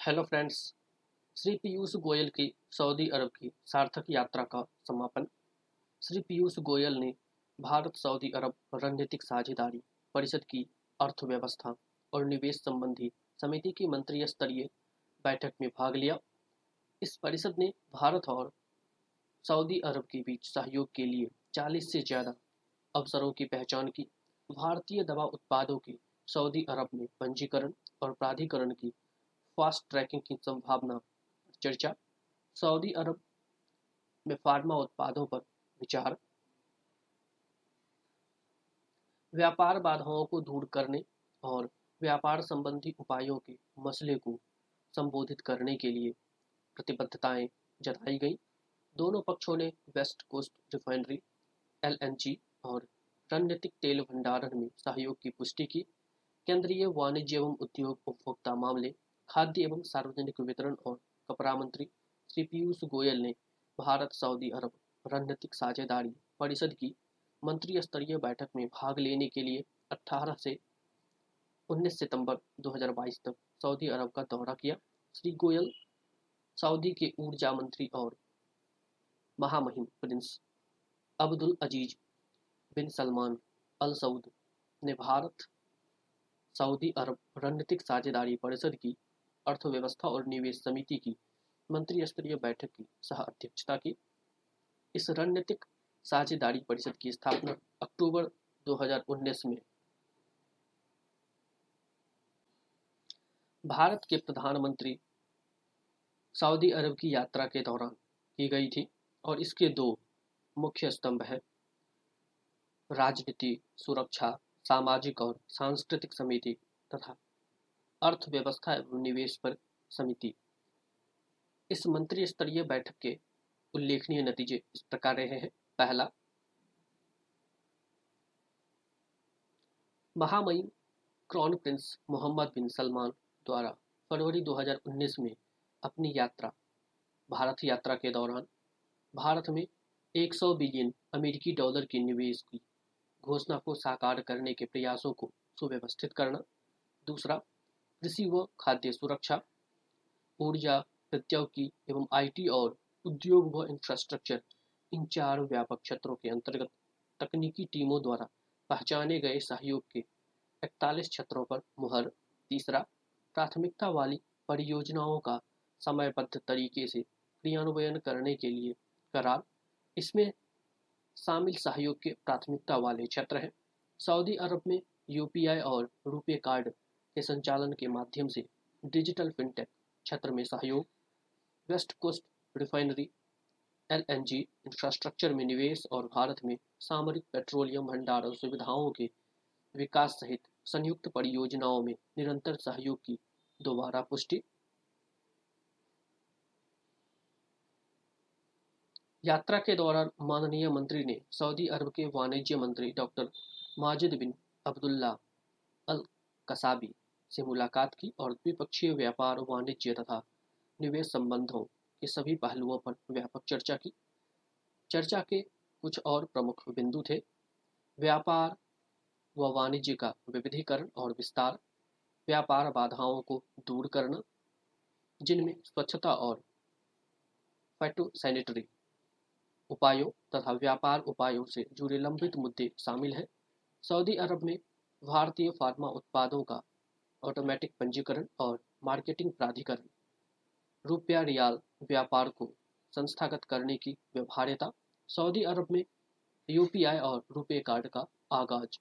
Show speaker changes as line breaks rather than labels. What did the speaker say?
Hello friends, Shri Piyush Goyal की Saudi अरब की सार्थक यात्रा का समापन। श्री पीयूष गोयल ने भारत सऊदी अरब रणनीतिक साझेदारी, परिषद की अर्थव्यवस्था और निवेश संबंधी समिति की मंत्री स्तरीय बैठक में भाग लिया। इस परिषद ने भारत और सऊदी अरब के बीच सहयोग के लिए 40 से ज़्यादा अवसरों की पहचान की। भारतीय दवा उत्पादों के सऊदी अरब में पंजीकरण और प्राधिकरण की फास्ट ट्रैकिंग की संभावना चर्चा, सऊदी अरब में फार्मा उत्पादों पर विचार, व्यापार बाधाओं को दूर करने और व्यापार संबंधी उपायों के मसले को संबोधित करने के लिए प्रतिबद्धताएँ जताई गई। दोनों पक्षों ने वेस्ट कोस्ट रिफाइनरी, एलएनजी और रणनीतिक तेल भंडारण में सहयोग की पुष्टि की। केंद्रीय वाणिज्य एवं उद्योग उपभोक्ता मामले खाद्य एवं सार्वजनिक वितरण और कपड़ा मंत्री श्री पीयूष गोयल ने भारत सऊदी अरब रणनीतिक साझेदारी परिषद की मंत्री स्तरीय बैठक में भाग लेने के लिए 18 से 19 सितंबर 2022 तक सऊदी अरब का दौरा किया। श्री गोयल सऊदी के ऊर्जा मंत्री और महामहिम prince Abdul Aziz bin Salman Al Saud ने भारत सऊदी अरब रणनीतिक साझेदारी परिषद की अर्थव्यवस्था और निवेश समिति की मंत्री स्तरीय बैठक की सह अध्यक्षता की। इस रणनीतिक साझेदारी परिषद की स्थापना अक्टूबर 2019 में। भारत के प्रधानमंत्री सऊदी अरब की यात्रा के दौरान की गई थी और इसके दो मुख्य स्तंभ हैं। राजनीति, सुरक्षा, सामाजिक और सांस्कृतिक समिति तथा अर्थव्यवस्था एवं निवेश पर समिति। इस मंत्री स्तरीय बैठक के उल्लेखनीय नतीजे इस प्रकार रहे हैं। पहला, महामहिम crown prince Mohammed bin Salman द्वारा फरवरी 2019 में अपनी यात्रा, भारत यात्रा के दौरान भारत में 100 बिलियन अमेरिकी डॉलर के निवेश की घोषणा को साकार करने के प्रयासों को सुव्यवस्थित करना। दूसरा कृषि व खाद्य सुरक्षा, ऊर्जा, प्रौद्योगिकी एवं आईटी और उद्योग व इंफ्रास्ट्रक्चर इन चार व्यापक क्षेत्रों के अंतर्गत तकनीकी टीमों द्वारा पहचाने गए सहयोग के इकतालीस क्षेत्रों पर मुहर, तीसरा, प्राथमिकता वाली परियोजनाओं का समयबद्ध तरीके से क्रियान्वयन करने के लिए करार। इसमें शामिल सहयोग के प्राथमिकता वाले क्षेत्र हैं। सऊदी अरब में यूपीआई और रुपे कार्ड के संचालन के माध्यम से डिजिटल फिनटेक क्षेत्र में सहयोग, west coast refinery, LNG infrastructure में निवेश और भारत में सामरिक पेट्रोलियम भंडारण सुविधाओं के विकास सहित संयुक्त परियोजनाओं में निरंतर सहयोग की दोबारा पुष्टि। यात्रा के दौरान माननीय मंत्री ने सऊदी अरब के वाणिज्य मंत्री doctor Majid bin Abdullah Al Kasabi से मुलाकात की और द्विपक्षीय व्यापार वाणिज्य तथा निवेश संबंधों के सभी पहलुओं पर व्यापक चर्चा की। चर्चा के कुछ और प्रमुख बिंदु थे। व्यापार व वाणिज्य का विविधीकरण और विस्तार, व्यापार बाधाओं को दूर करना, जिनमें स्वच्छता और फैटो सैनिटरी उपायों तथा व्यापार उपायों से जुड़े लंबित मुद्दे शामिल हैं। सऊदी अरब में भारतीय फार्मा उत्पादों का ऑटोमेटिक पंजीकरण और मार्केटिंग प्राधिकरण। रुपया रियाल व्यापार को संस्थागत करने की व्यवहार्यता, सऊदी अरब में यूपीआई और रुपए कार्ड का आगाज़।